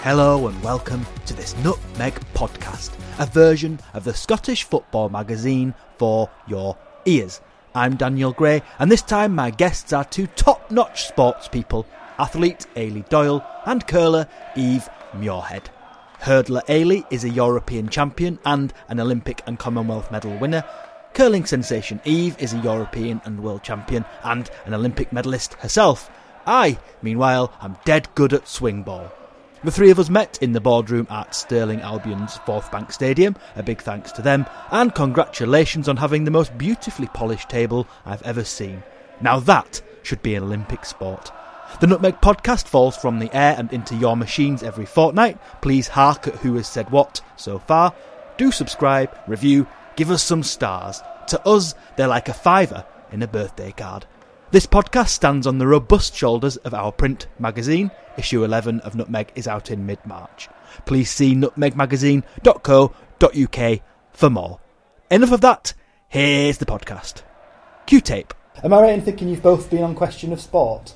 Hello and welcome to this Nutmeg podcast, a version of the Scottish football magazine for your ears. I'm Daniel Gray, and this time my guests are two top notch sports people athlete Eilidh Doyle and curler Eve Muirhead. Hurdler Eilidh is a European champion and an Olympic and Commonwealth medal winner. Curling sensation Eve is a European and world champion and an Olympic medalist herself. I, meanwhile, am dead good at swing ball. The three of us met in the boardroom at Stirling Albion's Forthbank Stadium. A big thanks to them, and congratulations on having the most beautifully polished table I've ever seen. Now that should be an Olympic sport. The Nutmeg podcast falls from the air and into your machines every fortnight. Please hark at who has said what so far. Do subscribe, review, give us some stars. To us, they're like a fiver in a birthday card. This podcast stands on the robust shoulders of our print magazine. Issue 11 of Nutmeg is out in mid March. Please see nutmegmagazine.co.uk for more. Enough of that, here's the podcast. Q tape. Am I right in thinking you've both been on Question of Sport?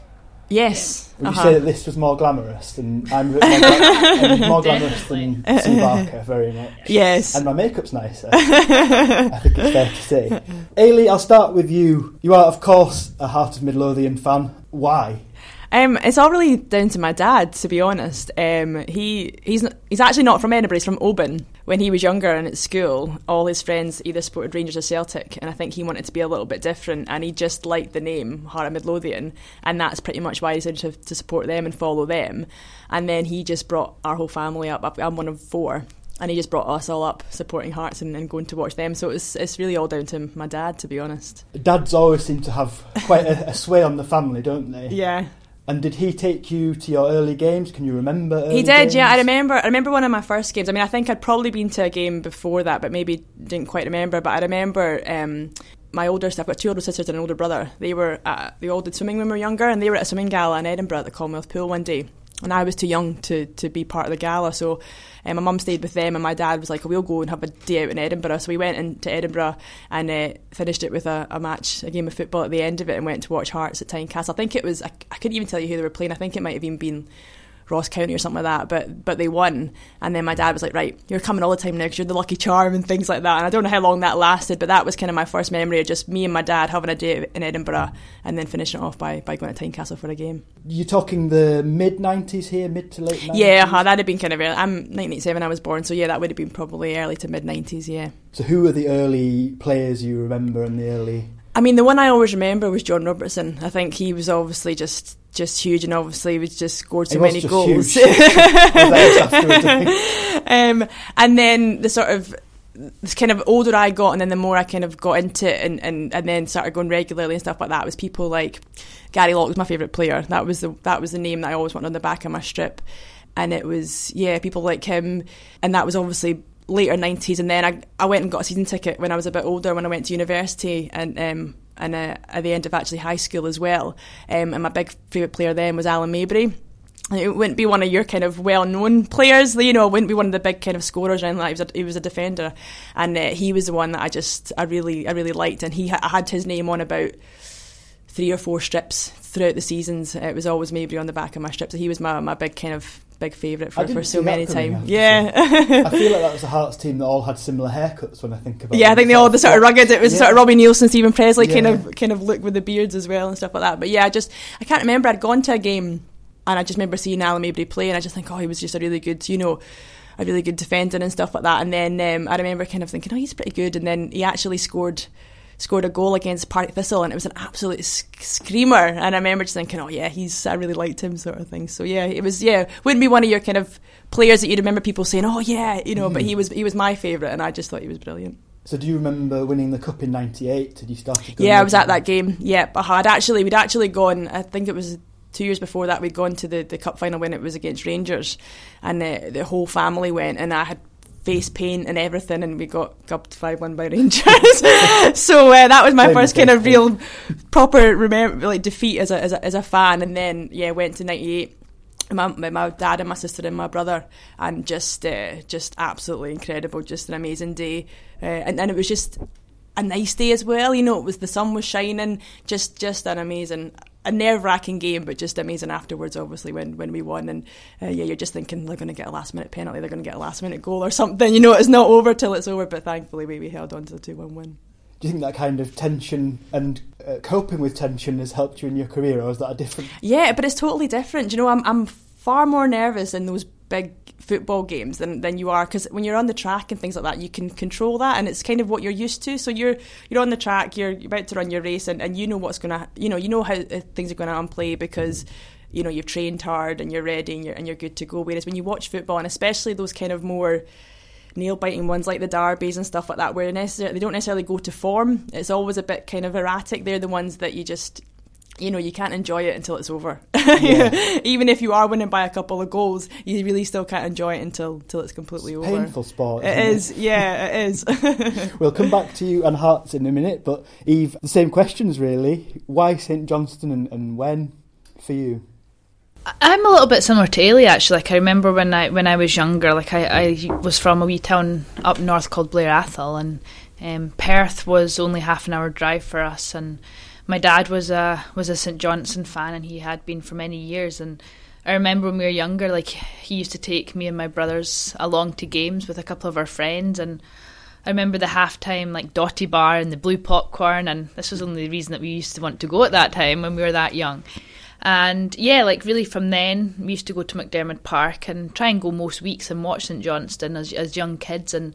Yes. Would you uh-huh. say that this was more glamorous than I'm more, more glamorous than Sue Barker, very much. Yes. And my makeup's nicer. I think it's fair to say. Eilidh, I'll start with you. You are, of course, a Heart of Midlothian fan. Why? Um, it's all really down to my dad, to be honest. Um, he he's he's actually not from Edinburgh. He's from Oban. When he was younger and at school, all his friends either supported Rangers or Celtic, and I think he wanted to be a little bit different. And he just liked the name Heart of Midlothian, and that's pretty much why he decided to, to support them and follow them. And then he just brought our whole family up. I'm one of four. And he just brought us all up supporting Hearts and, and going to watch them. So it's it's really all down to my dad, to be honest. Dads always seem to have quite a, a sway on the family, don't they? Yeah, And did he take you to your early games? Can you remember? Early He did, yeah. I remember. I remember one of my first games. I mean, I think I'd probably been to a game before that, but maybe didn't quite remember. But I remember um, my older. I've got two older sisters and an older brother. They were at, they all did swimming when we were younger, and they were at a swimming gala in Edinburgh at the Commonwealth Pool one day. And I was too young to, to be part of the gala, so um, my mum stayed with them, and my dad was like, "We'll go and have a day out in Edinburgh." So we went into Edinburgh and uh, finished it with a, a match, a game of football at the end of it, and went to watch Hearts at Tynecastle. I think it was I, I couldn't even tell you who they were playing. I think it might have even been Ross County or something like that. But but they won, and then my dad was like, "Right, you're coming all the time now because you're the lucky charm and things like that." And I don't know how long that lasted, but that was kind of my first memory of just me and my dad having a day in Edinburgh, and then finishing it off by, by going to Tynecastle for a game. You're talking the mid 90s here, mid to late 90s? Yeah, uh, that'd have been kind of early. I'm 1987, I was born, so yeah, that would have been probably early to mid 90s. Yeah. So who are the early players you remember and the early... I mean, the one I always remember was John Robertson. I think he was obviously just just huge, and obviously he just scored so many goals. huge. Was that afterwards, I think? um, and then the sort of the kind of older I got, and then the more I kind of got into it, and, and, and then started going regularly and stuff like that, was people like Gary Locke was my favourite player. That was the that was the name that I always wanted on the back of my strip, and it was yeah people like him, and that was obviously later nineties. And then I I went and got a season ticket when I was a bit older when I went to university, and um, and uh, at the end of actually high school as well. Um, and my big favourite player then was Alan Maybury. It wouldn't be one of your kind of well-known players, you know. It wouldn't be one of the big kind of scorers or anything like. He was a, he was a defender, and uh, he was the one that I just I really I really liked. And he ha- I had his name on about three or four strips throughout the seasons. It was always Maybury on the back of my strips. So he was my, my big kind of big favourite for, for so many times. Yeah. I feel like that was a Hearts team that all had similar haircuts when I think about it. Yeah, I think they all the sort of rugged. It was Yeah. sort of Robbie Neilson, Steven Pressley kind Yeah. of kind of look with the beards as well and stuff like that. But yeah, I just I can't remember. I'd gone to a game and I just remember seeing Alan Maybury play, and I just think, oh, he was just a really good, you know, a really good defender and stuff like that. And then um, I remember kind of thinking, oh, he's pretty good. And then he actually scored scored a goal against Partick Thistle, and it was an absolute sc- screamer. And I remember just thinking, oh yeah, he's I really liked him, sort of thing. So yeah, it was yeah, wouldn't be one of your kind of players that you'd remember people saying, oh yeah, you know, but mm-hmm. he was he was my favourite, and I just thought he was brilliant. So do you remember winning the cup in '98? Did you start? to go Yeah, I was at that game. Yeah, I had actually we'd actually gone. I think it was two years before that we'd gone to the, the cup final when it was against Rangers, and the, the whole family went, and I had face paint and everything, and we got gubbed five one by Rangers. so uh, that was my first kind of real proper remember like defeat as a, as a as a fan, and then yeah, went to ninety eight. My, my, my dad and my sister and my brother, and just uh, just absolutely incredible, just an amazing day, uh, and then it was just a nice day as well. You know, it was the sun was shining, just just an amazing, a nerve wracking game, but just amazing afterwards. Obviously, when when we won, and uh, yeah, you're just thinking they're going to get a last minute penalty, they're going to get a last minute goal or something. You know, it's not over till it's over. But thankfully, we, we held on to the two one win. Do you think that kind of tension and uh, coping with tension has helped you in your career, or is that a different? Yeah, but it's totally different. You know, I'm I'm far more nervous in those big football games than, than you are because when you're on the track and things like that you can control that and it's kind of what you're used to. So you're you're on the track you're about to run your race and, and you know what's to you know you know how uh, things are going to unplay because you know you've trained hard and you're ready and you're, and you're good to go. Whereas when you watch football and especially those kind of more nail biting ones like the derbies and stuff like that where they don't necessarily go to form it's always a bit kind of erratic. They're the ones that you just you know, you can't enjoy it until it's over. Yeah. Even if you are winning by a couple of goals, you really still can't enjoy it until until it's completely it's over. Painful sport. It is, it? yeah, it is. we'll come back to you and Hearts in a minute, but Eve, the same questions really. Why St Johnstone and, and when for you? I'm a little bit similar to Eilidh actually. Like I remember when I when I was younger, like I, I was from a wee town up north called Blair Atholl, and um, Perth was only half an hour drive for us, and my dad was a was a St Johnstone fan, and he had been for many years. And I remember when we were younger, like he used to take me and my brothers along to games with a couple of our friends, and I remember the halftime like Dotty Bar and the blue popcorn, and this was only the reason that we used to want to go at that time when we were that young. And yeah, like really from then, we used to go to McDiarmid Park and try and go most weeks and watch St Johnstone as as young kids and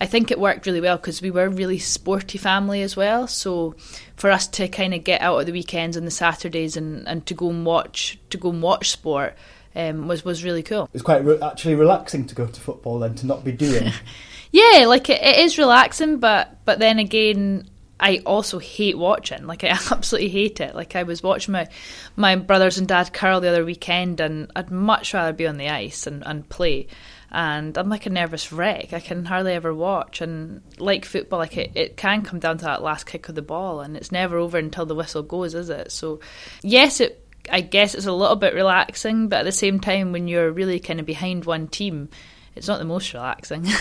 I think it worked really well because we were a really sporty family as well. So for us to kind of get out at the weekends and the Saturdays and, and to go and watch to go and watch sport um, was was really cool. It's quite re- actually relaxing to go to football then to not be doing. yeah, like it, it is relaxing, but but then again. I also hate watching. Like I absolutely hate it. Like I was watching my my brothers and dad curl the other weekend, and I'd much rather be on the ice and, and play and I'm like a nervous wreck. I can hardly ever watch. And like football, like it, it can come down to that last kick of the ball, and it's never over until the whistle goes, is it? So, yes, it. I guess it's a little bit relaxing, but at the same time, when you're really kind of behind one team, it's not the most relaxing.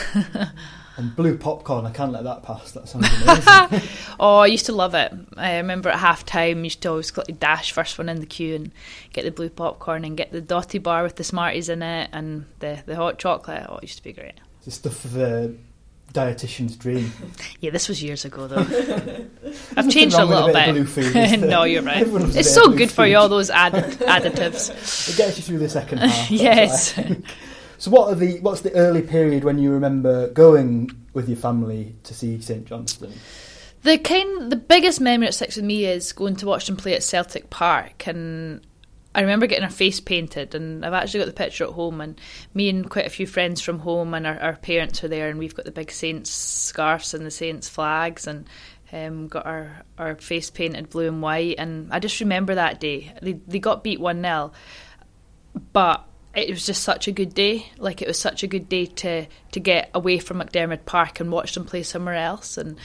And blue popcorn, I can't let that pass. That sounds amazing. oh, I used to love it. I remember at half time, used to always dash first one in the queue and get the blue popcorn and get the dotty bar with the Smarties in it and the, the hot chocolate. Oh, it used to be great. It's the stuff of a dietitian's dream. yeah, this was years ago though. I've changed a little a bit. Food, no, you're right. It's so good food. for you, all those additives. It gets you through the second half. yes. So what are the what's the early period when you remember going with your family to see St Johnstone? The kind the biggest memory that sticks with me is going to watch them play at Celtic Park and I remember getting our face painted, and I've actually got the picture at home. And me and quite a few friends from home, and our, our parents are there, and we've got the big Saints scarves and the Saints flags, and um, got our, our face painted blue and white. And I just remember that day. They they got beat one 0 but it was just such a good day. Like it was such a good day to to get away from McDiarmid Park and watch them play somewhere else, and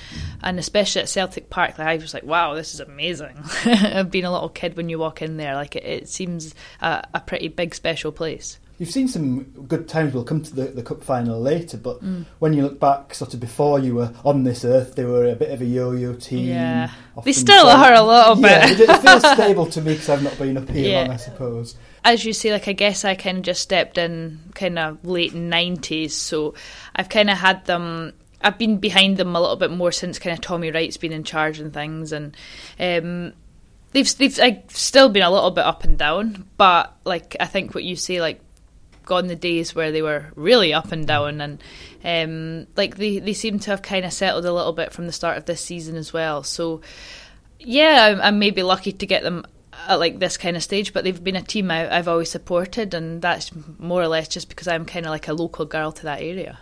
and especially at Celtic Park, like I was like, wow, this is amazing. Being a little kid when you walk in there, like it, it seems a, a, pretty big special place. You've seen some good times. We'll come to the, the cup final later, but mm. when you look back, sort of before you were on this earth, they were a bit of a yo-yo team. Yeah, they still are a little bit. yeah, it feels stable to me because I've not been up here yeah. long, I suppose as you say, like I guess I kind of just stepped in kind of late nineties, so I've kind of had them. I've been behind them a little bit more since kind of Tommy Wright's been in charge and things, and um, they've they've like, still been a little bit up and down. But like I think what you say, like gone the days where they were really up and down, and um, like they they seem to have kind of settled a little bit from the start of this season as well. So yeah, I'm, I'm maybe lucky to get them at like this kind of stage, but they've been a team I, have always supported, and that's more or less just because I'm kind of like a local girl to that area.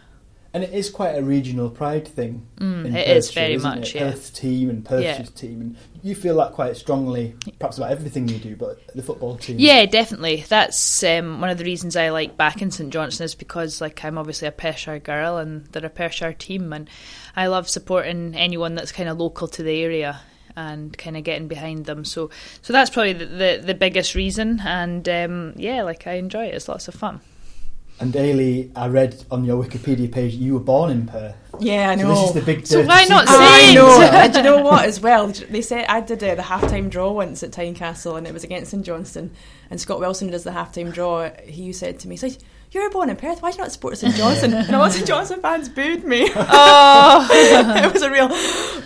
And it is quite a regional pride thing. Mm, it Perthshire, is very much, it? yeah. Perth's team and Perthshire's yeah. team, and you feel that quite strongly, perhaps about everything you do, but the football team. Yeah, definitely. That's um, one of the reasons I like back in St Johnstone is because like I'm obviously a Perthshire girl, and they're a Perthshire team, and I love supporting anyone that's kind of local to the area and kind of getting behind them. So so that's probably the the, the biggest reason. And um, yeah, like I enjoy it. It's lots of fun. And Eilidh, I read on your Wikipedia page you were born in Perth. Yeah, I So know. this is the big So why not say I know. and do you know what? As well, they said I did uh, the halftime draw once at Tynecastle, and it was against St Johnstone. And Scott Wilson does the halftime draw. He said to me, "He's like, you were born in Perth. Why do you not support St Johnstone?" and all St Johnstone fans booed me. Oh, it was a real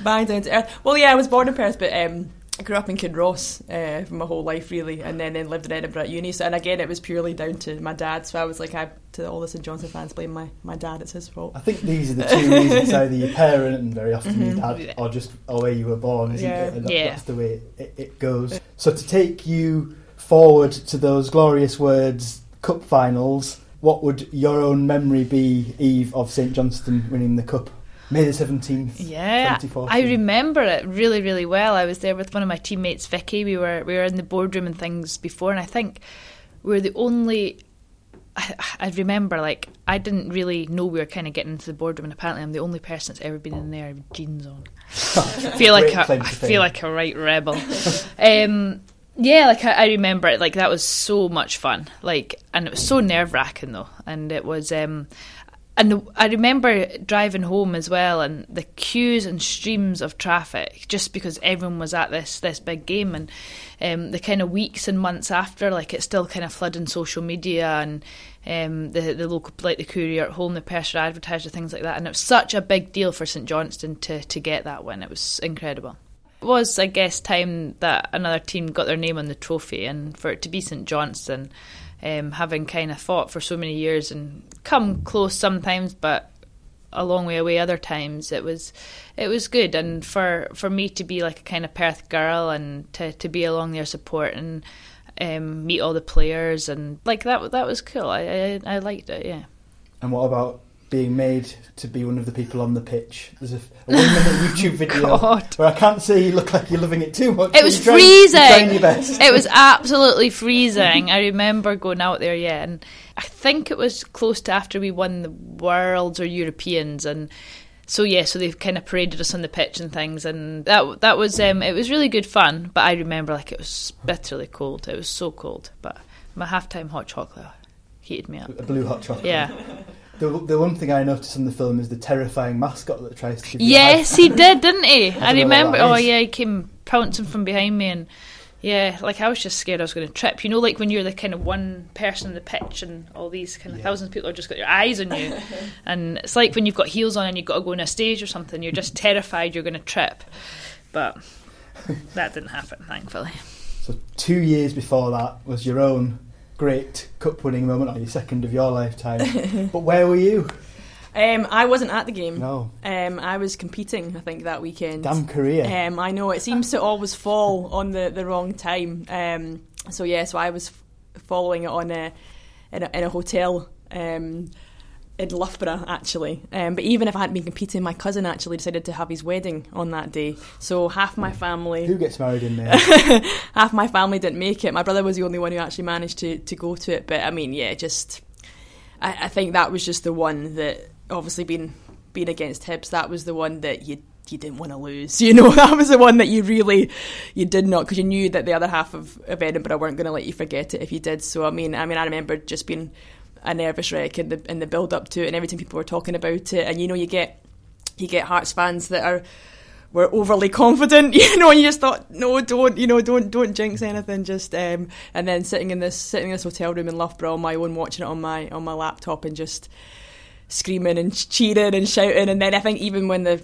bang down to earth. Well, yeah, I was born in Perth, but um, I grew up in Kinross uh, for my whole life, really, and then, then lived in Edinburgh at uni. So, and again, it was purely down to my dad. So I was like, I to all the St Johnstone fans blame my, my dad. It's his fault. I think these are the two reasons: either your parent, and very often your Mhm. dad, Yeah. or just or where you were born, isn't Yeah. it? And that- Yeah. that's the way it, it goes. So to take you forward to those glorious words, cup finals. What would your own memory be, Eve, of St Johnstone winning the cup? May the seventeenth, yeah. I remember it really, really well. I was there with one of my teammates, Vicki. We were we were in the boardroom and things before, and I think we were the only. I, I remember, like, I didn't really know we were kind of getting into the boardroom, and apparently, I'm the only person that's ever been in there with jeans on. I feel like a, I feel like a right rebel. um, yeah, like I, I remember it. Like that was so much fun. Like, and it was so nerve wracking though. And it was, um, and I remember driving home as well, and the queues and streams of traffic, just because everyone was at this this big game, and um, the kind of weeks and months after, like it's still kind of flooding social media and. Um, the the local like the courier at home, the Perthshire Advertiser, things like that, and it was such a big deal for St Johnstone to to get that win. It was incredible. It was, I guess, time that another team got their name on the trophy, and for it to be St Johnstone, um, having kind of fought for so many years and come close sometimes, but a long way away other times. It was, it was good, and for for me to be like a kind of Perth girl and to to be along their support and um, meet all the players and like that that was cool. I I, I liked it. Yeah. And what about being made to be one of the people on the pitch? There's a, a one minute YouTube video God. where I can't see you look like you're loving it too much. It was trying- you're trying freezing. your best. It was absolutely freezing. I remember going out there, yeah, and I think it was close to after we won the Worlds or Europeans, and so yeah, so they've kind of paraded us on the pitch and things, and that that was um, it was really good fun. But I remember like it was bitterly cold. It was so cold, but my halftime hot chocolate heated me up. a blue hot chocolate. Yeah. The, the one thing I noticed in the film is the terrifying mascot that tries to Yes, he did, didn't he? I, what remember. Oh yeah, he came pouncing from behind me, and yeah, like I was just scared I was going to trip. You know, like when you're the kind of one person in the pitch, and all these kind of Yeah. thousands of people have just got their eyes on you, and it's like when you've got heels on and you've got to go on a stage or something. You're just terrified you're going to trip, but that didn't happen, thankfully. So two years before that was your own great cup winning moment, on your second of your lifetime. but where were you? Um, I wasn't at the game. No, Um, I was competing, I think, that weekend. damn career. Um, I know it seems to always fall on the, the wrong time. Um, so yeah, so I was f- following it on a in a, in a hotel um, in Loughborough actually. Um, but even if I hadn't been competing, my cousin actually decided to have his wedding on that day. So half my family, Who gets married in there? half my family didn't make it. My brother was the only one who actually managed to to go to it. But I mean, yeah, just I, I think that was just the one that obviously being being against Hibs, that was the one that you you didn't want to lose. You know, that was the one that you really you did not because you knew that the other half of, of Edinburgh weren't going to let you forget it if you did. So I mean, I mean, I remember just being a nervous wreck in the in the build up to it, and every time people were talking about it, and you know, you get you get Hearts fans that are were overly confident, you know, and you just thought, no, don't, you know, don't, don't jinx anything. Just, um, and then sitting in this, sitting in this hotel room in Loughborough on my own, watching it on my, on my laptop, and just screaming and cheering and shouting. And then I think even when the,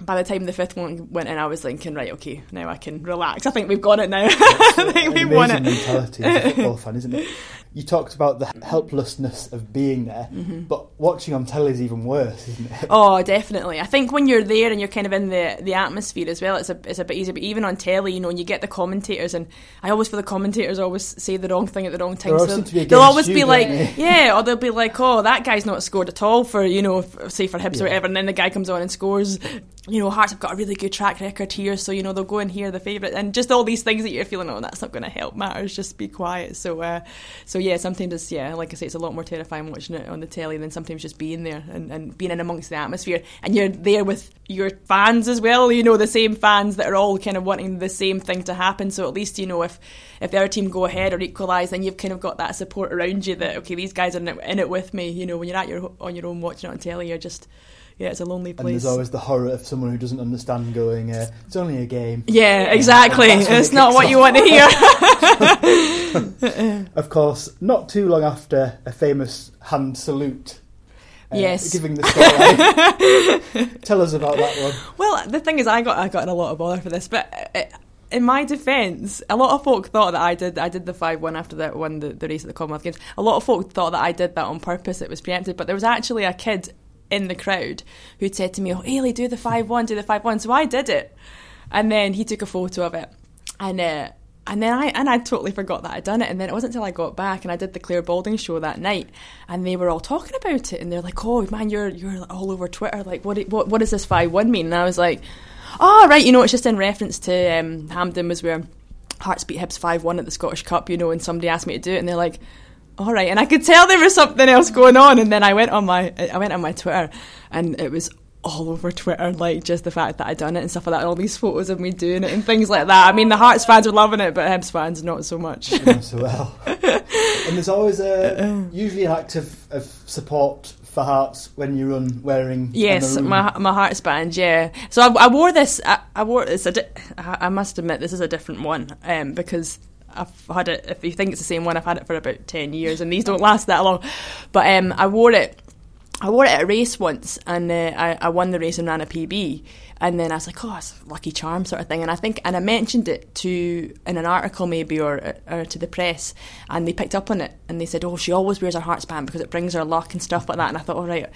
by the time the fifth one went in, I was thinking, right, okay, now I can relax. I think we've got it now. I think we've won it. mentality as a football fan, isn't it? You talked about the helplessness of being there, but watching on telly is even worse, isn't it? Mm-hmm. Oh, definitely. I think when you're there and you're kind of in the, the atmosphere as well, it's a it's a bit easier. But even on telly, you know, and you get the commentators, and I always feel the commentators always say the wrong thing at the wrong time. So be they'll always you, be like, they? yeah, or they'll be like, oh, that guy's not scored at all for you know, f- say for Hibs Yeah. or whatever, and then the guy comes on and scores. You know, Hearts have got a really good track record here, so you know they'll go and hear the favourite, and just all these things that you're feeling, oh, that's not going to help matters. Just be quiet. So, uh, so yeah, sometimes it's yeah, like I say, it's a lot more terrifying watching it on the telly than sometimes just being there and, and being in amongst the atmosphere. And you're there with your fans as well. You know, the same fans that are all kind of wanting the same thing to happen. So at least you know if if their team go ahead or equalise, then you've kind of got that support around you that okay, these guys are in it with me. You know, when you're at your on your own watching it on telly, you're just yeah, it's a lonely place. And there's always the horror of someone who doesn't understand going, uh, it's only a game. Yeah, exactly. it's not what off. you want to hear. of course, not too long after a famous hand salute. Uh, yes, giving the spotlight. Tell us about that one. Well, the thing is, I got I got in a lot of bother for this, but uh, in my defence, a lot of folk thought that I did. I did the five one after that won the, the race at the Commonwealth Games. A lot of folk thought that I did that on purpose. It was preempted, but there was actually a kid in the crowd who'd said to me, "Oh, Haley, do the five one, do the five one." So I did it, and then he took a photo of it, and uh, and then I and I totally forgot that I'd done it. And then it wasn't until I got back and I did the Clare Balding show that night, and they were all talking about it, and they're like, "Oh man, you're you're all over Twitter. Like, what what what does this five one mean?" And I was like, "Oh right, you know, it's just in reference to um, Hampden was where." Hearts beat Hibs 5 1 at the Scottish Cup, you know, and somebody asked me to do it, and they're like, all right and i could tell there was something else going on and then i went on my i went on my twitter and it was all over Twitter, like just the fact that I'd done it and stuff like that, all these photos of me doing it and things like that. I mean, the Hearts fans were loving it, but Hibs fans not so much. Not so well. and there's always a usually an act of, of support for Hearts when you run wearing yes my my Hearts band yeah so I, I wore this I, I wore this I, di- I must admit this is a different one um, because I've had it. If you think it's the same one, I've had it for about ten years, and these don't last that long. But um, I wore it. I wore it at a race once, and uh, I, I won the race and ran a PB. And then I was like, "Oh, it's a lucky charm sort of thing." And I think, and I mentioned it to in an article maybe or, or to the press, and they picked up on it, and they said, "Oh, she always wears her hearts band because it brings her luck and stuff like that." And I thought, "All right."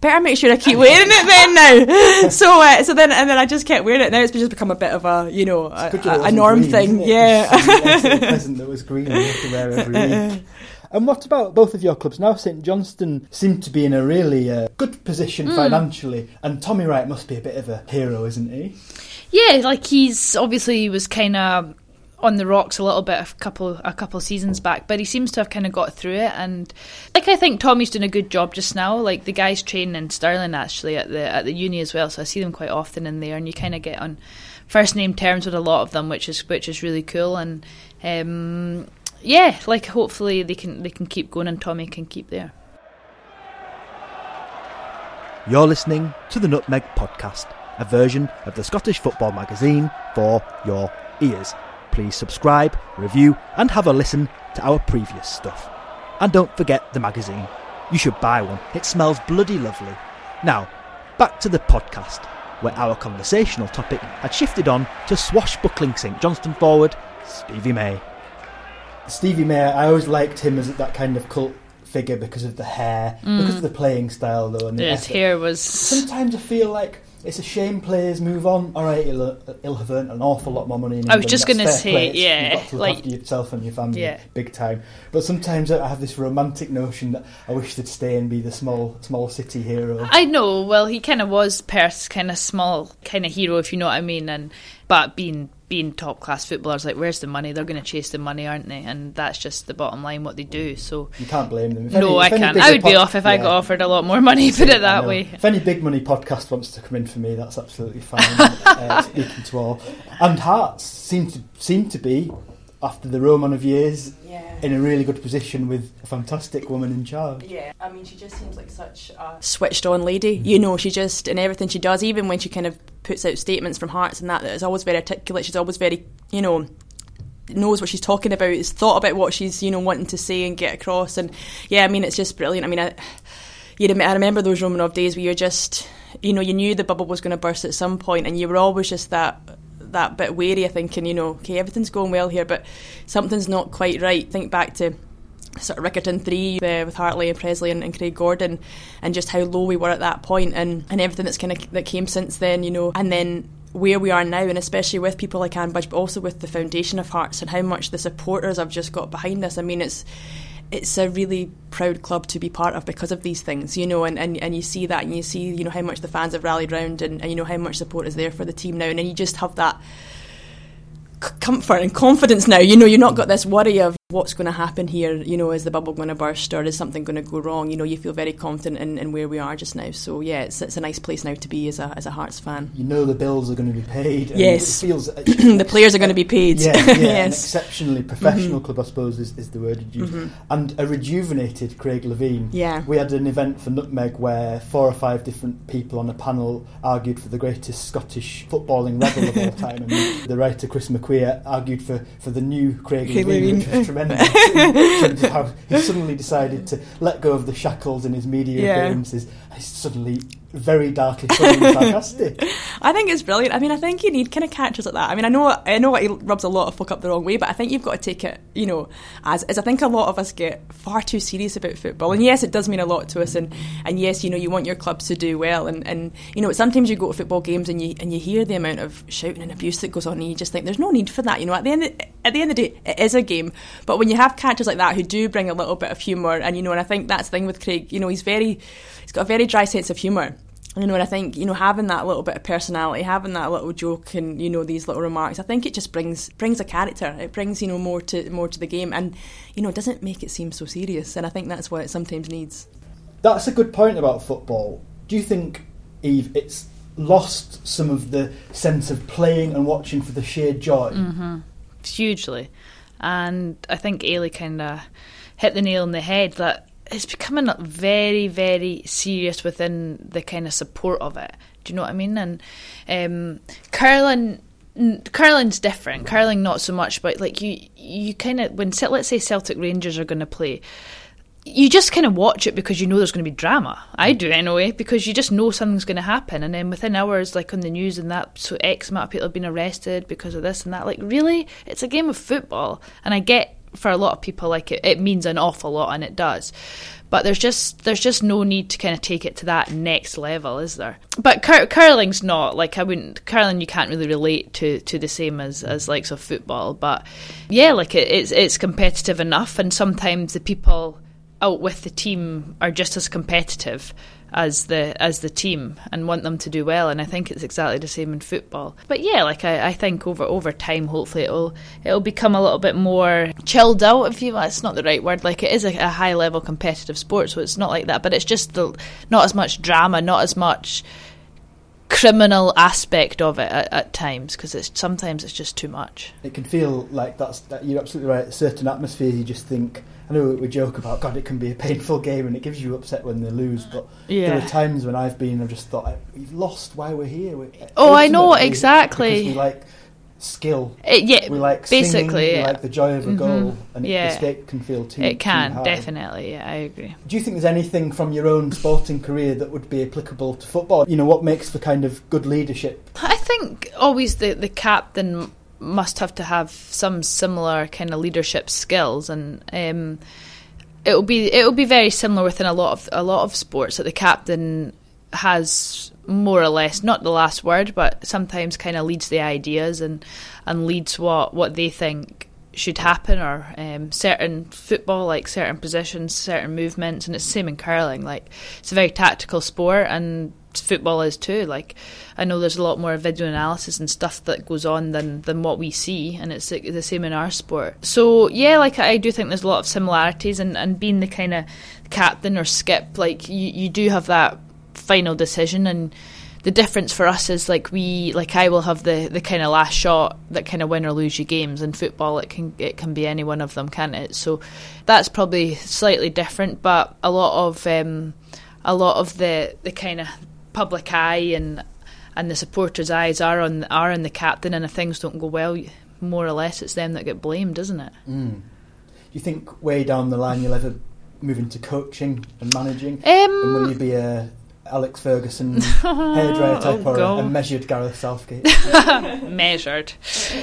Better make sure I keep wearing it then now. so uh, so then and then I just kept wearing it. Now it's just become a bit of a you know a, a, a norm green, thing. Yeah, a present that was green and you have to wear every week. And what about both of your clubs now? St Johnstone seem to be in a really uh, good position mm. financially, and Tommy Wright must be a bit of a hero, isn't he? Yeah, like he's obviously he was kind of on the rocks a little bit a couple a couple seasons back, but he seems to have kind of got through it. And like I think Tommy's doing a good job just now. Like the guys training in Stirling actually at the at the uni as well, so I see them quite often in there, and you kind of get on first name terms with a lot of them, which is which is really cool. And um, yeah, like hopefully they can they can keep going, and Tommy can keep there. You're listening to the Nutmeg Podcast, a version of the Scottish football magazine for your ears please subscribe, review, and have a listen to our previous stuff. And don't forget the magazine. You should buy one, it smells bloody lovely. Now, back to the podcast, where our conversational topic had shifted on to swashbuckling St Johnstone forward, Stevie May. Stevie May, I always liked him as that kind of cult figure because of the hair, mm. because of the playing style though. And his hair was. Sometimes I feel like it's a shame players move on. All right, he'll, he'll have earned an awful lot more money. I was just going to say, yeah, You've got to look like after yourself and your family, yeah. big time. But sometimes I have this romantic notion that I wish they'd stay and be the small, small city hero. I know. Well, he kind of was Perth's kind of small kind of hero, if you know what I mean, and but being being top class footballers, like where's the money? They're going to chase the money, aren't they? And that's just the bottom line what they do. So you can't blame them. If no, any, I can't. I would be off if yeah. I got offered a lot more money. Put it that way. If any big money podcast wants to come in for me, that's absolutely fine. uh, speaking to all, and Hearts seem to seem to be after the Romanov years yeah. in a really good position with a fantastic woman in charge. Yeah, I mean, she just seems like such a switched on lady. Mm-hmm. You know, she just, in everything she does, even when she kind of puts out statements from Hearts and that, that is always very articulate. She's always very, you know, knows what she's talking about, has thought about what she's, you know, wanting to say and get across. And yeah, I mean, it's just brilliant. I mean, I, you I remember those Romanov days where you're just, you know, you knew the bubble was going to burst at some point and you were always just that that bit wary of thinking, you know, okay, everything's going well here, but something's not quite right. Think back to sort of Riccarton three uh, with Hartley and Pressley and, and, Craig Gordon, and just how low we were at that point, and and everything that's kind of that came since then, you know, and then where we are now, and especially with people like Anne Budge, but also with the foundation of Hearts and how much the supporters have just got behind us. I mean, it's it's a really proud club to be part of because of these things, you know, and, and, and you see that and you see, you know, how much the fans have rallied round and, and you know how much support is there for the team now and then you just have that c- comfort and confidence now. You know, you're not got this worry of what's going to happen here? You know, is the bubble going to burst or is something going to go wrong? You know, you feel very confident in, in where we are just now. So yeah, it's, it's a nice place now to be as a as a Hearts fan. You know the bills are going to be paid. and Yes. it feels the players are going to be paid. Yeah, yeah an yes. exceptionally professional Mhm. club, I suppose, is, is the word you'd use. Mhm. And a rejuvenated Craig Levein. Yeah. We had an event for Nutmeg where four or five different people on a panel argued for the greatest Scottish footballing rebel of all time. And the writer Chris McQueer argued for, for the new Craig Levein, which was tremendous. he suddenly decided to let go of the shackles in his media appearances. He's suddenly very darkly funny and sarcastic. I think it's brilliant. I mean, I think you need kind of characters like that. I mean, I know I know it rubs a lot of folk up the wrong way, but I think you've got to take it, you know, as as I think a lot of us get far too serious about football. And yes, it does mean a lot to us, and, and yes, you know, you want your clubs to do well, and, and you know, sometimes you go to football games and you and you hear the amount of shouting and abuse that goes on, and you just think there's no need for that. You know, at the end of, at the end of the day, it is a game, but when you have characters like that who do bring a little bit of humour, and you know, and I think that's the thing with Craig. You know, he's very, he's got a very dry sense of humour. You know, and I think you know having that little bit of personality, having that little joke, and you know these little remarks, I think it just brings brings a character. It brings you know more to more to the game, and you know doesn't make it seem so serious. And I think that's what it sometimes needs. That's a good point about football. Do you think, Eve, it's lost some of the sense of playing and watching for the sheer joy? Mm-hmm. Hugely. And I think Eilidh kind of hit the nail on the head that it's becoming very, very serious within the kind of support of it. Do you know what I mean? And um, curling. Curling's different. Curling not so much, but like you, you kind of when let's say Celtic Rangers are going to play, you just kind of watch it because you know there's going to be drama. I do anyway because you just know something's going to happen, and then within hours, like on the news and that, so X amount of people have been arrested because of this and that. Like really, it's a game of football, and I get for a lot of people like it, it means an awful lot, and it does. But there's just there's just no need to kind of take it to that next level, is there? But cur- curling's not like I wouldn't curling. You can't really relate to to the same as as likes of football. But yeah, like it, it's it's competitive enough, and sometimes the people out with the team are just as competitive as the as the team and want them to do well. And I think it's exactly the same in football. But yeah like I, I think over over time hopefully it'll it'll become a little bit more chilled out if you that's not the right word. Like it is a, a high level competitive sport so it's not like that. But it's just the not as much drama not as much criminal aspect of it at, at times because it's sometimes it's just too much. It can feel like that's that you're absolutely right. Certain atmospheres, you just think. I know we joke about God, it can be a painful game, and it gives you upset when they lose. But there are times when I've been, I've just thought, we've lost. Why we're here? We- Oh, I know, exactly. Because we like skill. It- yeah We like basically, singing, we yeah. like the joy of a Mhm. goal, and Yeah. stake can feel too. it can high. definitely yeah I agree Do you think there's anything from your own sporting career that would be applicable to football? You know, what makes for kind of good leadership? I think always the, the captain must have to have some similar kind of leadership skills, and um, it'll be it'll be very similar within a lot of a lot of sports that the captain has more or less not the last word, but sometimes kind of leads the ideas and and leads what what they think should happen or um, certain football like certain positions certain movements and it's the same in curling like it's a very tactical sport and football is too. Like I know there's a lot more video analysis and stuff that goes on than than what we see and it's the same in our sport. So yeah like I do think there's a lot of similarities and, and being the kind of captain or skip like you, you do have that final decision and the difference for us is like we like I will have the, the kind of last shot that kind of win or lose you games in football it can it can be any one of them can't it? So that's probably slightly different but a lot of um, a lot of the the kind of public eye and and the supporters' eyes are on are on the captain and if things don't go well more or less it's them that get blamed isn't it Mm. Do you think way down the line you'll ever move into coaching and managing? um and will you be a Alex Ferguson hairdryer type Oh, or a, measured Gareth Southgate? measured.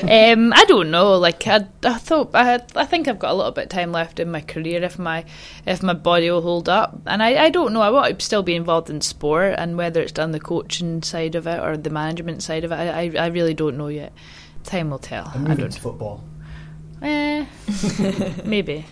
um, I don't know. Like I, I thought, I, had, I think I've got a little bit of time left in my career if my if my body will hold up. And I, I don't know. I want to still be involved in sport, and whether it's done the coaching side of it or the management side of it, I, I, I really don't know yet. Time will tell. and I don't. football. Eh, maybe.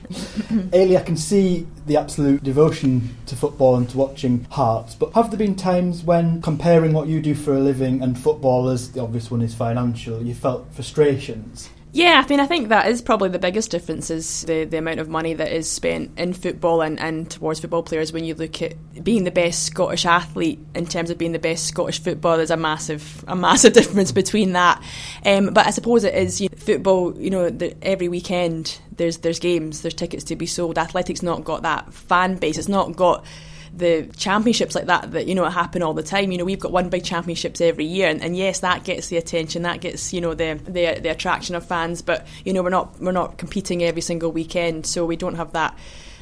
Eilidh, I can see the absolute devotion to football and to watching Hearts, but have there been times when comparing what you do for a living and football, as the obvious one is financial, you felt frustrations? Yeah, I mean, I think that is probably the biggest difference is the, the amount of money that is spent in football and, and towards football players when you look at being the best Scottish athlete in terms of being the best Scottish footballer. There's a massive a massive difference between that. Um, but I suppose it is you know, football. You know, the, every weekend there's there's games, there's tickets to be sold. Athletics not got that fan base. It's not got the championships like that that you know happen all the time. You know, we've got one big championships every year, and, and, yes, that gets the attention, that gets you know the, the the attraction of fans. But you know, we're not we're not competing every single weekend, so we don't have that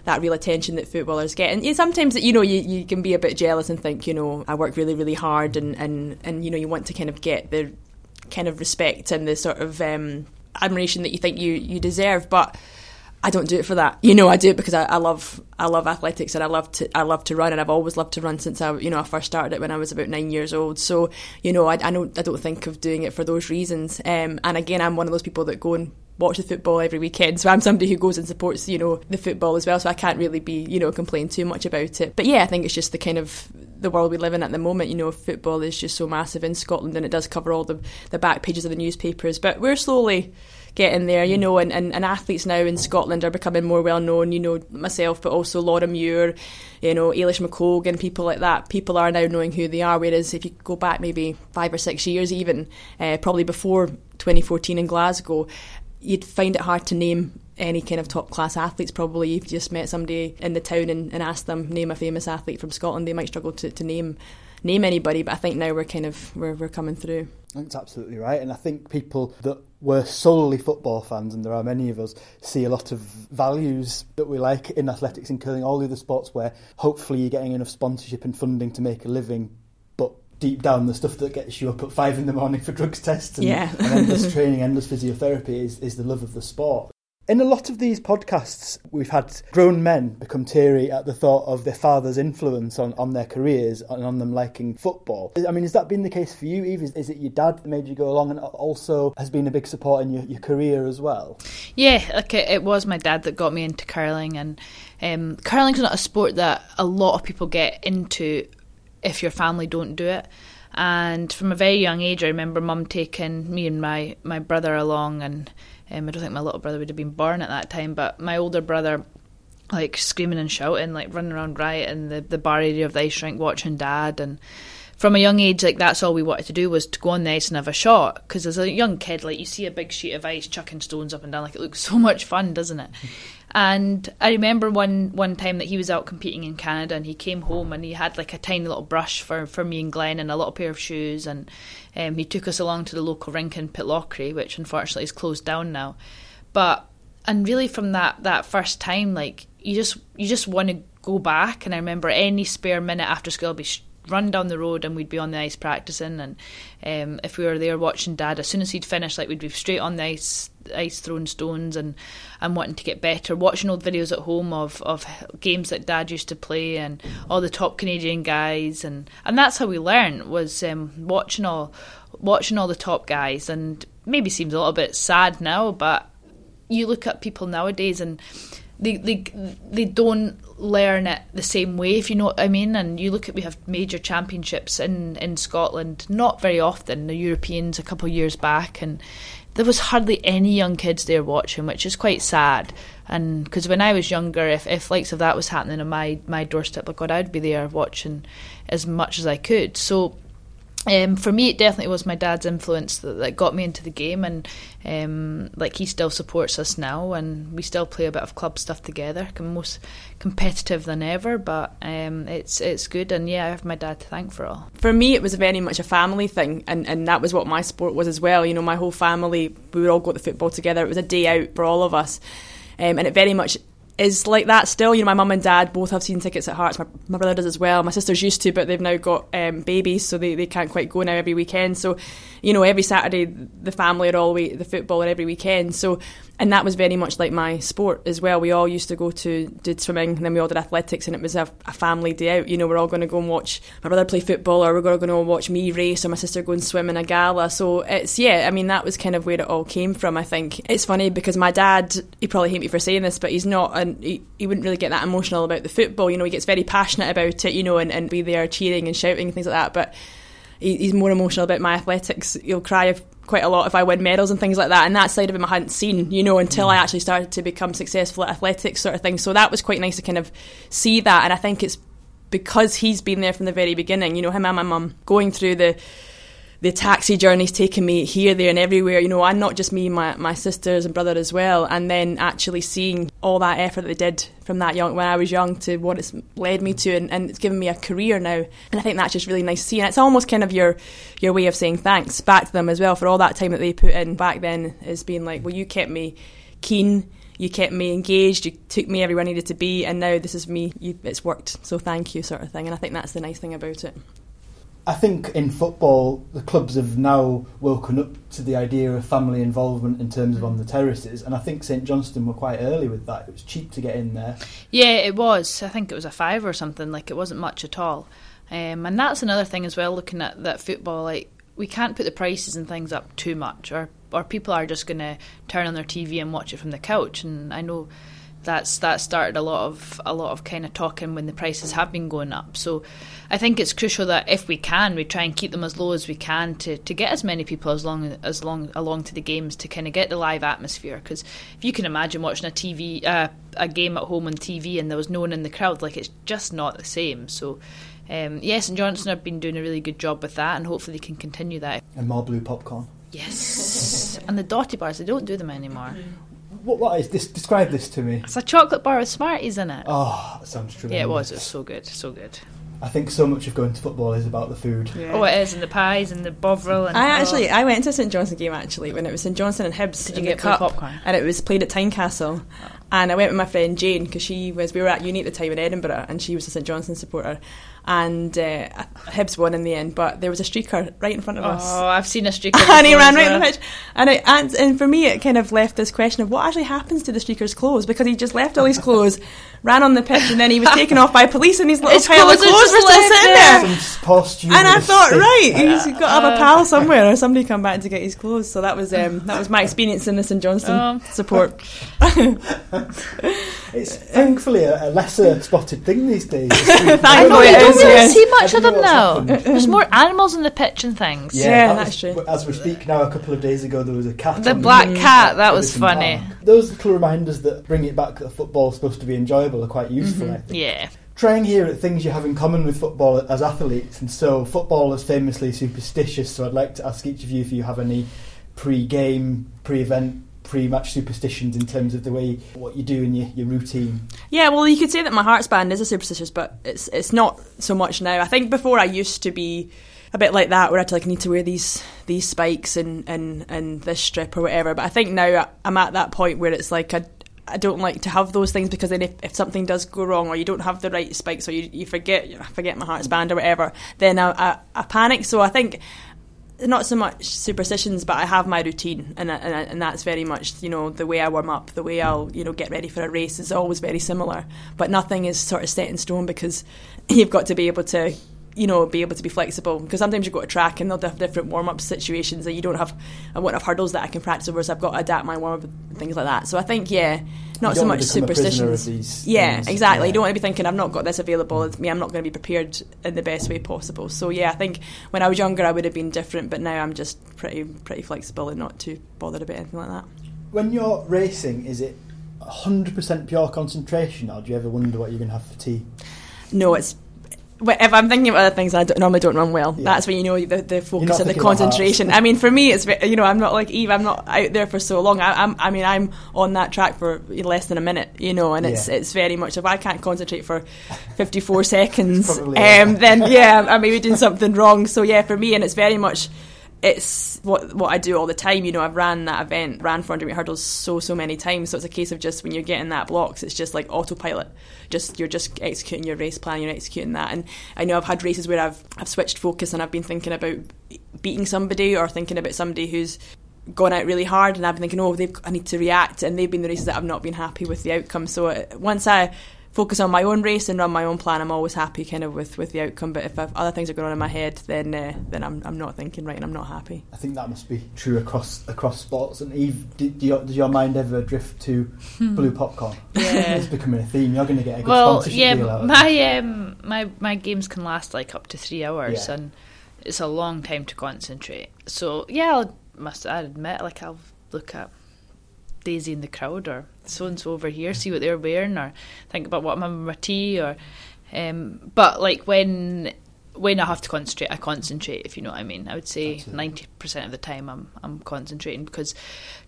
that real attention that footballers get. And sometimes, you know, you, you can be a bit jealous and think, you know, I work really, really hard and, and, and you know, you want to kind of get the kind of respect and the sort of um, admiration that you think you, you deserve. But I don't do it for that. You know, I do it because I, I, love I love athletics and I love to I love to run and I've always loved to run since I you know I first started it when I was about nine years old. So you know I, I don't I don't think of doing it for those reasons. Um, and again, I'm one of those people that go and watch the football every weekend. So I'm somebody who goes and supports you know the football as well. So I can't really be you know complain too much about it. But yeah, I think it's just the kind of the world we live in at the moment. You know, football is just so massive in Scotland and it does cover all the the back pages of the newspapers. But we're slowly getting there, you know, and, and, and athletes now in Scotland are becoming more well known, you know, myself, but also Laura Muir, you know, Eilish McColgan, people like that. People are now knowing who they are, whereas if you go back maybe five or six years even, uh, probably before 2014 in Glasgow, you'd find it hard to name any kind of top class athletes probably. If you just met somebody in the town and, and asked them name a famous athlete from Scotland they might struggle to, to name name anybody but I think now we're kind of we're, we're coming through. That's absolutely right and I think people that were solely football fans, and there are many of us, see a lot of values that we like in athletics and curling, all the other sports where hopefully you're getting enough sponsorship and funding to make a living, but deep down the stuff that gets you up at five in the morning for drugs tests and, yeah. and endless training, endless physiotherapy is, is the love of the sport. In a lot of these podcasts, we've had grown men become teary at the thought of their father's influence on, on their careers and on them liking football. I mean, has that been the case for you, Eve? Is, is it your dad that made you go along and also has been a big support in your, your career as well? Yeah, like it, it was my dad that got me into curling, and um, curling's not a sport that a lot of people get into if your family don't do it. And from a very young age, I remember mum taking me and my, my brother along and um, I don't think my little brother would have been born at that time, but my older brother, like screaming and shouting, like running around riot in the, the bar area of the ice rink watching dad. And from a young age, like that's all we wanted to do was to go on the ice and have a shot. Because as a young kid, like you see a big sheet of ice chucking stones up and down, like it looks so much fun, doesn't it? And I remember one one time that he was out competing in Canada and he came home and he had like a tiny little brush for, for me and Glen and a little pair of shoes and um, he took us along to the local rink in Pitlochry, which unfortunately is closed down now. But and really from that that first time, like you just you just want to go back. And I remember any spare minute after school, I'd be run down the road and we'd be on the ice practicing. And um, if we were there watching Dad, as soon as he'd finish, like we'd be straight on the ice, ice throwing stones and and wanting to get better. Watching old videos at home of of games that Dad used to play and all the top Canadian guys, and and that's how we learned was um, watching all watching all the top guys. And maybe seems a little bit sad now, but you look at people nowadays and they they they don't learn it the same way if you know what I mean. And you look at we have major championships in in Scotland not very often the Europeans a couple of years back. And there was hardly any young kids there watching which is quite sad. And because when I was younger if, if likes of that was happening on my my doorstep like God I'd be there watching as much as I could. So um, for me, it definitely was my dad's influence that, that got me into the game, and um, like he still supports us now, and we still play a bit of club stuff together. I'm most competitive than ever, but um, it's it's good, and yeah, I have my dad to thank for all. For me, it was very much a family thing, and, and that was what my sport was as well. You know, my whole family, we would all go to football together. It was a day out for all of us, um, and it very much is like that still. You know, my mum and dad both have seen tickets at Hearts. My, my brother does as well. My sister's used to, but they've now got um, babies, so they, they can't quite go now every weekend. So, you know, every Saturday the family are all way the football every weekend. So and that was very much like my sport as well. We all used to go to did swimming, and then we all did athletics, and it was a, a family day out. You know, we're all going to go and watch my brother play football, or we're going to go and watch me race, or my sister go and swim in a gala. So it's yeah, I mean that was kind of where it all came from. I think it's funny because my dad, he probably hate me for saying this, but he's not, and he, he wouldn't really get that emotional about the football. You know, he gets very passionate about it, you know, and, and be there cheering and shouting and things like that, but he's more emotional about my athletics. He'll cry quite a lot if I win medals and things like that. And that side of him I hadn't seen, you know, until I mm. actually started to become successful at athletics sort of thing. So that was quite nice to kind of see that. And I think it's because he's been there from the very beginning, you know, him and my mum going through the the taxi journey's taken me here, there, and everywhere. You know, and not just me, my my sisters and brother as well. And then actually seeing all that effort that they did from that young when I was young to what it's led me to, and, and it's given me a career now. And I think that's just really nice to see. And it's almost kind of your your way of saying thanks back to them as well for all that time that they put in back then. Is being like, well, you kept me keen. You kept me engaged. You took me everywhere I needed to be, and now this is me. You, it's worked, so thank you, sort of thing. And I think that's the nice thing about it. I think in football, the clubs have now woken up to the idea of family involvement in terms of on the terraces, and I think St Johnstone were quite early with that. It was cheap to get in there. Yeah, it was. I think it was a five or something. Like it wasn't much at all. Um, and that's another thing as well. Looking at that football, like we can't put the prices and things up too much, or or people are just going to turn on their TV and watch it from the couch. And I know that's that started a lot of a lot of kind of talking when the prices have been going up. So I think it's crucial that if we can, we try and keep them as low as we can to, to get as many people as long as long along to the games to kind of get the live atmosphere. Because if you can imagine watching a TV uh, a game at home on TV and there was no one in the crowd, like it's just not the same. So. Um, yes, St Johnstone have been doing a really good job with that, and hopefully they can continue that. And more blue popcorn. Yes, and the dotty bars they don't do them anymore. What, what is this? Describe this to me. It's a chocolate bar with Smarties in it. Oh, that sounds tremendous. yeah, it was. It was so good, so good. I think so much of going to football is about the food. Oh, it is, and the pies and the bovril. And I oh. actually I went to a St Johnstone game actually when it was St Johnstone and Hibs. Did you in get cup, popcorn? And it was played at Tynecastle, oh. and I went with my friend Jane because she was we were at uni at the time in Edinburgh, and she was a St Johnstone supporter, and uh, Hibs won in the end, but there was a streaker right in front of us. Oh, I've seen a streaker, and he ran right in the pitch. And, I, and and for me, it kind of left this question of what actually happens to the streaker's clothes because he just left all his clothes, ran on the pitch, and then he was taken off by police, and his little His pile of clothes are clothes were just still left sitting there. there. Some poor steward And I thought, right, he's got to have a pal somewhere, or somebody come back to get his clothes. So that was um, that was my experience in the St Johnstone Um. support. It's thankfully a, a lesser spotted thing these days. Thankfully you it don't really see much of them now. There's more animals in the pitch and things. Yeah, that that's was- true. As we speak now, a couple of days ago, there was a cat. The on black the- cat, that at was funny. Park. Those little reminders that bring it back that football's supposed to be enjoyable are quite useful. Mm-hmm. I think. Yeah. Trying here at things you have in common with football as athletes, and so football is famously superstitious. So I'd like to ask each of you if you have any pre-game, pre-event, pre-match superstitions in terms of the way what you do in your, your routine. Yeah, well, you could say that my heart's band is a superstitious, but it's it's not so much now. I think before I used to be a bit like that, where I'd like need to wear these these spikes and and and this strip or whatever. But I think now I'm at that point where it's like I. I don't like to have those things because then if, if something does go wrong or you don't have the right spikes or you, you forget you forget my heart's band or whatever, then I, I, I panic. So I think not so much superstitions, but I have my routine, and and, and that's very much you know the way I warm up, the way I'll you know get ready for a race is always very similar. But nothing is sort of set in stone because you've got to be able to you know be able to be flexible because sometimes you go to track and they'll have different warm up situations that you don't have. I won't have hurdles that I can practice over, so I've got to adapt my warm up and things like that. So I think yeah, not so much wanna become a prisoner superstitions. Yeah, things. exactly. Yeah. You don't want to be thinking I've not got this available. It's me. I'm not going to be prepared in the best way possible. So yeah, I think when I was younger, I would have been different, but now I'm just pretty pretty flexible and not too bothered about anything like that. When you're racing, is it 100% pure concentration, or do you ever wonder what you're going to have for tea? No, it's. If I'm thinking of other things, I don't, normally don't run well. Yeah. That's when you know the, the focus and the concentration. I mean, for me, it's you know I'm not like Eve. I'm not out there for so long. I, I'm I mean I'm on that track for less than a minute. You know, and it's Yeah. it's very much if I can't concentrate for 54 seconds, um, then yeah, I may be doing something wrong. So yeah, for me, and it's very much it's what what I do all the time. You know, I've ran that event, ran 400 meter hurdles so so many times. So it's a case of just when you're getting that blocks, it's just like autopilot. Just you're just executing your race plan, you're executing that. And I know I've had races where I've I've switched focus and I've been thinking about beating somebody or thinking about somebody who's gone out really hard and I've been thinking, oh, I need to react. And they've been the races that I've not been happy with the outcome. So uh, once I focus on my own race and run my own plan, I'm always happy kind of with, with the outcome. But if I've, other things are going on in my head, then uh, then I'm, I'm not thinking right and I'm not happy. I think that must be true across across sports. And Eve, do, do your, does your mind ever drift to blue popcorn? Yeah. it's becoming a theme. You're going to get a good Well, sponsorship yeah, deal out of it. my um, my my games can last like up to three hours, Yeah. and it's a long time to concentrate. So yeah, I'll must I admit, like I'll look at Daisy in the crowd or so and so over here, see what they're wearing, or think about what I'm having my tea, or um, but like when when I have to concentrate, I concentrate. If you know what I mean, I would say ninety percent of the time I'm I'm concentrating because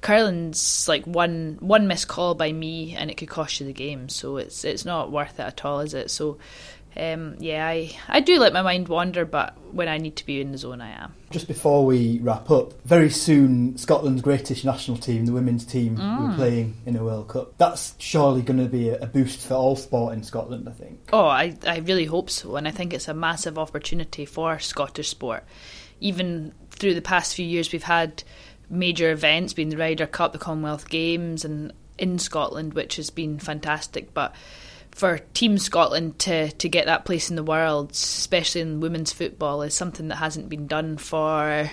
curling's like one one missed call by me and it could cost you the game. So it's it's not worth it at all, is it? So um, yeah, I, I do let my mind wander, but when I need to be in the zone, I am. Just before we wrap up, very soon Scotland's greatest national team, the women's team, mm. will be playing in a World Cup. That's surely going to be a, a, boost for all sport in Scotland, I think. Oh, I, I really hope so, and I think it's a massive opportunity for Scottish sport. Even through the past few years, we've had major events, being the Ryder Cup, the Commonwealth Games, and in Scotland, which has been fantastic, but for Team Scotland to, to get that place in the world, especially in women's football, is something that hasn't been done for, I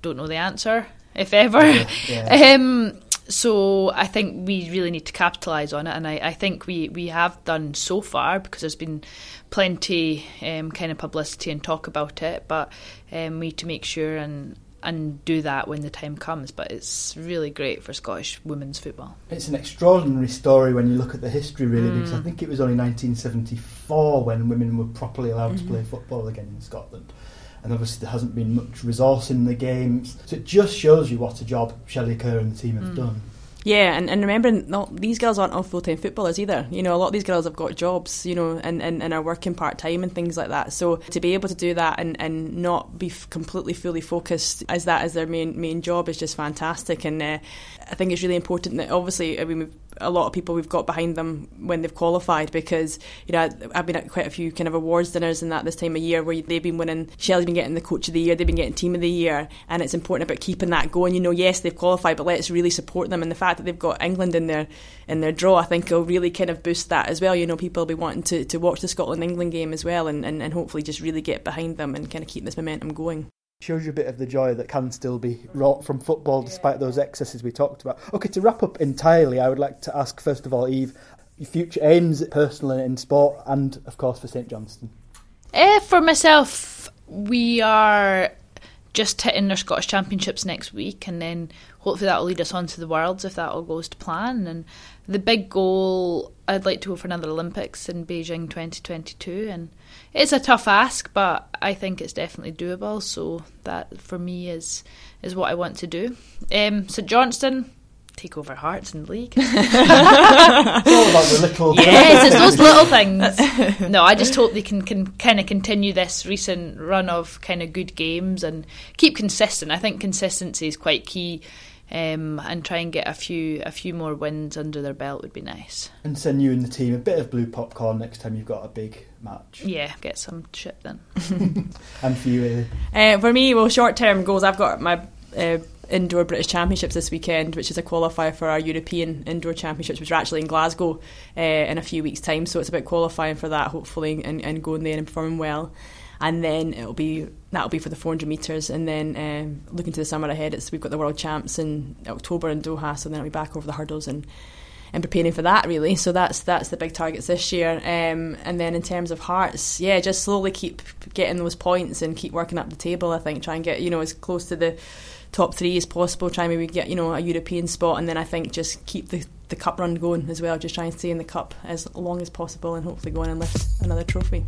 don't know the answer, if ever. Yeah, yeah. um, so I think we really need to capitalise on it, and I, I, think we, we have done so far because there's been plenty um, kind of publicity and talk about it, but um, we need to make sure and and do that when the time comes. But it's really great for Scottish women's football. It's an extraordinary story when you look at the history, really, mm. because I mm. think it was only 1974 when women were properly allowed mm-hmm. to play football again in Scotland. And obviously, there hasn't been much resource in the games. So it just shows you what a job Shelley Kerr and the team have mm. done. Yeah, and, and remembering, not, these girls aren't all full time footballers either. You know, a lot of these girls have got jobs, you know, and, and, and are working part time and things like that. So to be able to do that and, and not be f- completely fully focused as that as their main main job is just fantastic. And uh, I think it's really important that obviously, I mean, a lot of people we've got behind them when they've qualified because you know I've been at quite a few kind of awards dinners and that this time of year where they've been winning. Shelley's been getting the coach of the year, they've been getting team of the year, and it's important about keeping that going. You know, yes, they've qualified, but let's really support them. And the fact that they've got England in their in their draw, I think, will really kind of boost that as well. You know, people will be wanting to, to watch the Scotland England game as well, and, and, and hopefully just really get behind them and kind of keep this momentum going shows you a bit of the joy that can still be wrought from football despite those excesses we talked about. Okay, to wrap up entirely, I would like to ask first of all, Eve, your future aims, personally in sport, and of course for St Johnstone. Uh, for myself, we are just hitting our Scottish Championships next week, and then hopefully that will lead us on to the Worlds if that all goes to plan. And the big goal, I'd like to go for another Olympics in Beijing 2022, and it's a tough ask, but I think it's definitely doable. So that for me is is what I want to do. Um, St Johnstone take over Hearts in the league. it's all about the little. Yes, it's those little things. No, I just hope they can, can kind of continue this recent run of kind of good games and keep consistent. I think consistency is quite key um, and try and get a few a few more wins under their belt would be nice. And send you and the team a bit of blue popcorn next time you've got a big match. Yeah, get some shit then. and for you, uh, for me, well, short term goals. I've got my. Uh, indoor British Championships this weekend, which is a qualifier for our European Indoor Championships, which are actually in Glasgow uh, in a few weeks' time. So it's about qualifying for that, hopefully, and, and going there and performing well and then it'll be that'll be for the 400 meters, and then um, looking to the summer ahead, it's we've got the world champs in October in Doha, so then I'll be back over the hurdles and and preparing for that really. So that's that's the big targets this year. Um, and then in terms of hearts, yeah, just slowly keep getting those points and keep working up the table. I think try and get you know as close to the top three as possible. Try and maybe get you know a European spot, and then I think just keep the the cup run going as well. Just try and stay in the cup as long as possible, and hopefully go on and lift another trophy.